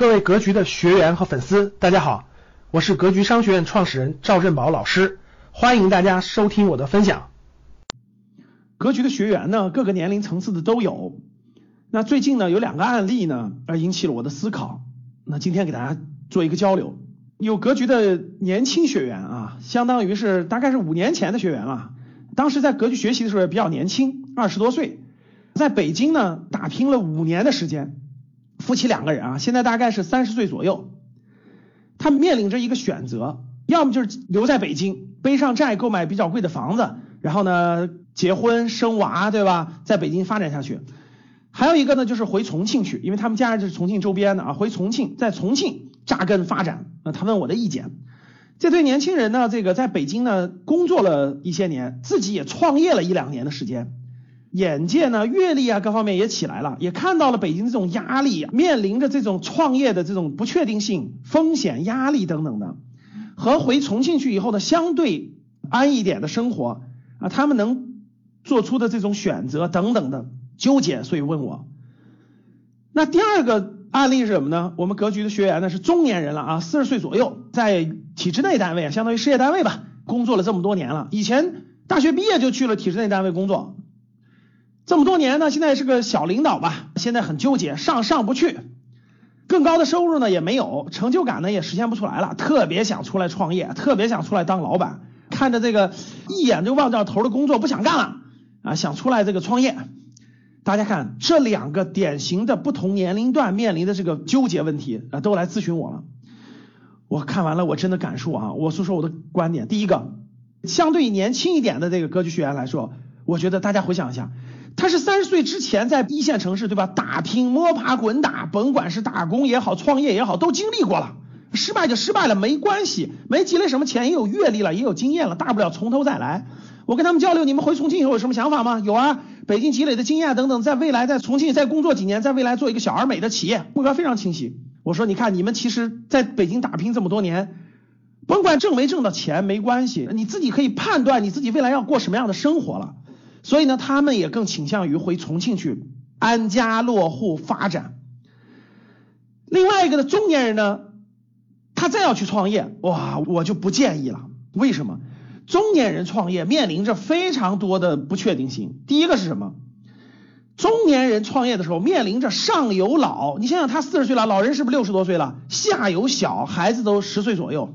各位格局的学员和粉丝，大家好，我是格局商学院创始人赵振宝老师，欢迎大家收听我的分享。格局的学员呢，各个年龄层次的都有。那最近呢，有两个案例呢，而引起了我的思考。那今天给大家做一个交流。有格局的年轻学员啊，相当于是大概是五年前的学员了。当时在格局学习的时候也比较年轻，二十多岁，在北京呢打拼了五年的时间。夫妻两个人啊，现在大概是三十岁左右，他面临着一个选择，要么就是留在北京，背上债购买比较贵的房子，然后呢结婚生娃，对吧？在北京发展下去。还有一个呢，就是回重庆去，因为他们家人就是重庆周边的啊，回重庆，在重庆扎根发展。那他问我的意见，这对年轻人呢，这个在北京呢工作了一些年，自己也创业了一两年的时间。眼界呢，阅历啊，各方面也起来了，也看到了北京这种压力，面临着这种创业的这种不确定性、风险、压力等等的，和回重庆去以后的相对安一点的生活啊，他们能做出的这种选择等等的纠结，所以问我。那第二个案例是什么呢？我们格局的学员呢是中年人了啊，四十岁左右，在体制内单位，相当于事业单位吧，工作了这么多年了，以前大学毕业就去了体制内单位工作。这么多年呢，现在是个小领导吧，现在很纠结，上上不去，更高的收入呢也没有，成就感呢也实现不出来了，特别想出来创业，特别想出来当老板，看着这个一眼就望到头的工作不想干了啊，想出来这个创业。大家看这两个典型的不同年龄段面临的这个纠结问题啊，都来咨询我了。我看完了，我真的感受啊，我说说我的观点。第一个，相对年轻一点的这个格局学员来说，我觉得大家回想一下。他是三十岁之前在一线城市，对吧？打拼、摸爬滚打，甭管是打工也好，创业也好，都经历过了。失败就失败了，没关系，没积累什么钱，也有阅历了，也有经验了，大不了从头再来。我跟他们交流，你们回重庆以后有什么想法吗？有啊，北京积累的经验等等，在未来在重庆再工作几年，在未来做一个小而美的企业，目标非常清晰。我说，你看你们其实在北京打拼这么多年，甭管挣没挣到钱没关系，你自己可以判断你自己未来要过什么样的生活了。所以呢，他们也更倾向于回重庆去安家落户发展。另外一个呢，中年人呢，他再要去创业，哇，我就不建议了。为什么？中年人创业面临着非常多的不确定性。第一个是什么？中年人创业的时候面临着上有老，你想想他四十岁了，老人是不是六十多岁了？下有小孩子都十岁左右。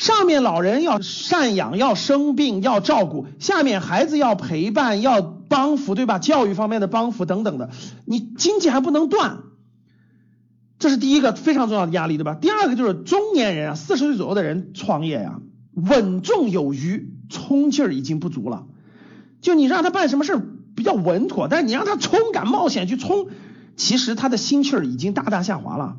上面老人要赡养，要生病，要照顾；下面孩子要陪伴，要帮扶，对吧？教育方面的帮扶等等的，你经济还不能断，这是第一个非常重要的压力，对吧？第二个就是中年人啊，四十岁左右的人创业呀，稳重有余，冲劲儿已经不足了。就你让他办什么事儿比较稳妥，但是你让他冲敢冒险去冲，其实他的心气儿已经大大下滑了。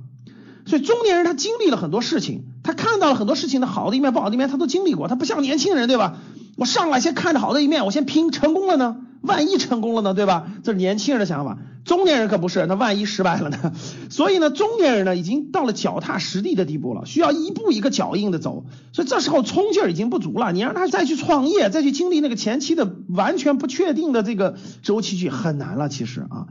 所以中年人他经历了很多事情，他看到了很多事情的好的一面、不好的一面，他都经历过。他不像年轻人，对吧？我上来先看着好的一面，我先拼，成功了呢？万一成功了呢？对吧？这是年轻人的想法。中年人可不是，那万一失败了呢？所以呢，中年人呢已经到了脚踏实地的地步了，需要一步一个脚印的走。所以这时候冲劲儿已经不足了，你让他再去创业，再去经历那个前期的完全不确定的这个周期去，很难了。其实啊。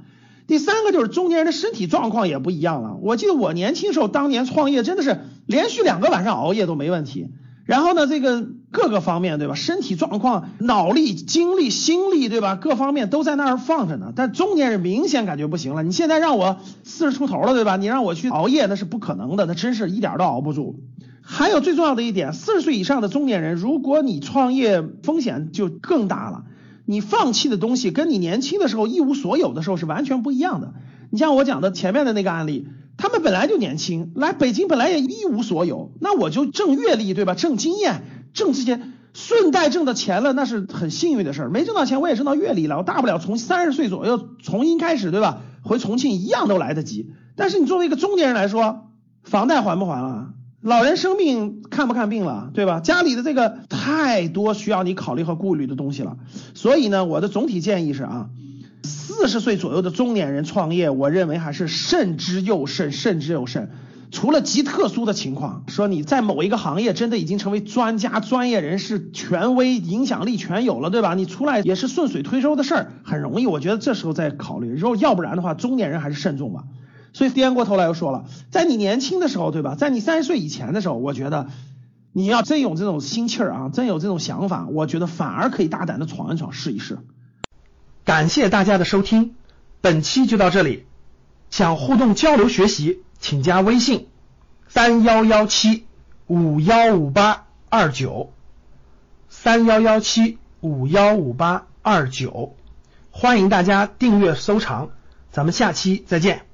第三个就是中年人的身体状况也不一样了。我记得我年轻时候当年创业真的是连续两个晚上熬夜都没问题。然后呢，这个各个方面对吧，身体状况、脑力、精力、心力对吧，各方面都在那儿放着呢。但中年人明显感觉不行了。你现在让我四十出头了对吧？你让我去熬夜那是不可能的，那真是一点都熬不住。还有最重要的一点，四十岁以上的中年人，如果你创业风险就更大了。你放弃的东西跟你年轻的时候一无所有的时候是完全不一样的。你像我讲的前面的那个案例，他们本来就年轻，来北京本来也一无所有，那我就挣阅历，对吧？挣经验，挣这些，顺带挣的钱了，那是很幸运的事儿。没挣到钱，我也挣到阅历了，我大不了从三十岁左右重新开始，对吧？回重庆一样都来得及。但是你作为一个中年人来说，房贷还不还了？老人生病看不看病了，对吧？家里的这个太多需要你考虑和顾虑的东西了，所以呢，我的总体建议是啊，四十岁左右的中年人创业，我认为还是慎之又慎，慎之又慎。除了极特殊的情况，说你在某一个行业真的已经成为专家、专业人士、权威、影响力全有了，对吧？你出来也是顺水推舟的事儿，很容易。我觉得这时候再考虑，如果要不然的话，中年人还是慎重吧。所以颠过头来又说了，在你年轻的时候，对吧？在你三十岁以前的时候，我觉得你要真有这种心气儿啊，真有这种想法，我觉得反而可以大胆的闯一闯，试一试。感谢大家的收听，本期就到这里。想互动交流学习，请加微信三幺幺七五幺五八二九三幺幺七五幺五八二九，欢迎大家订阅收藏，咱们下期再见。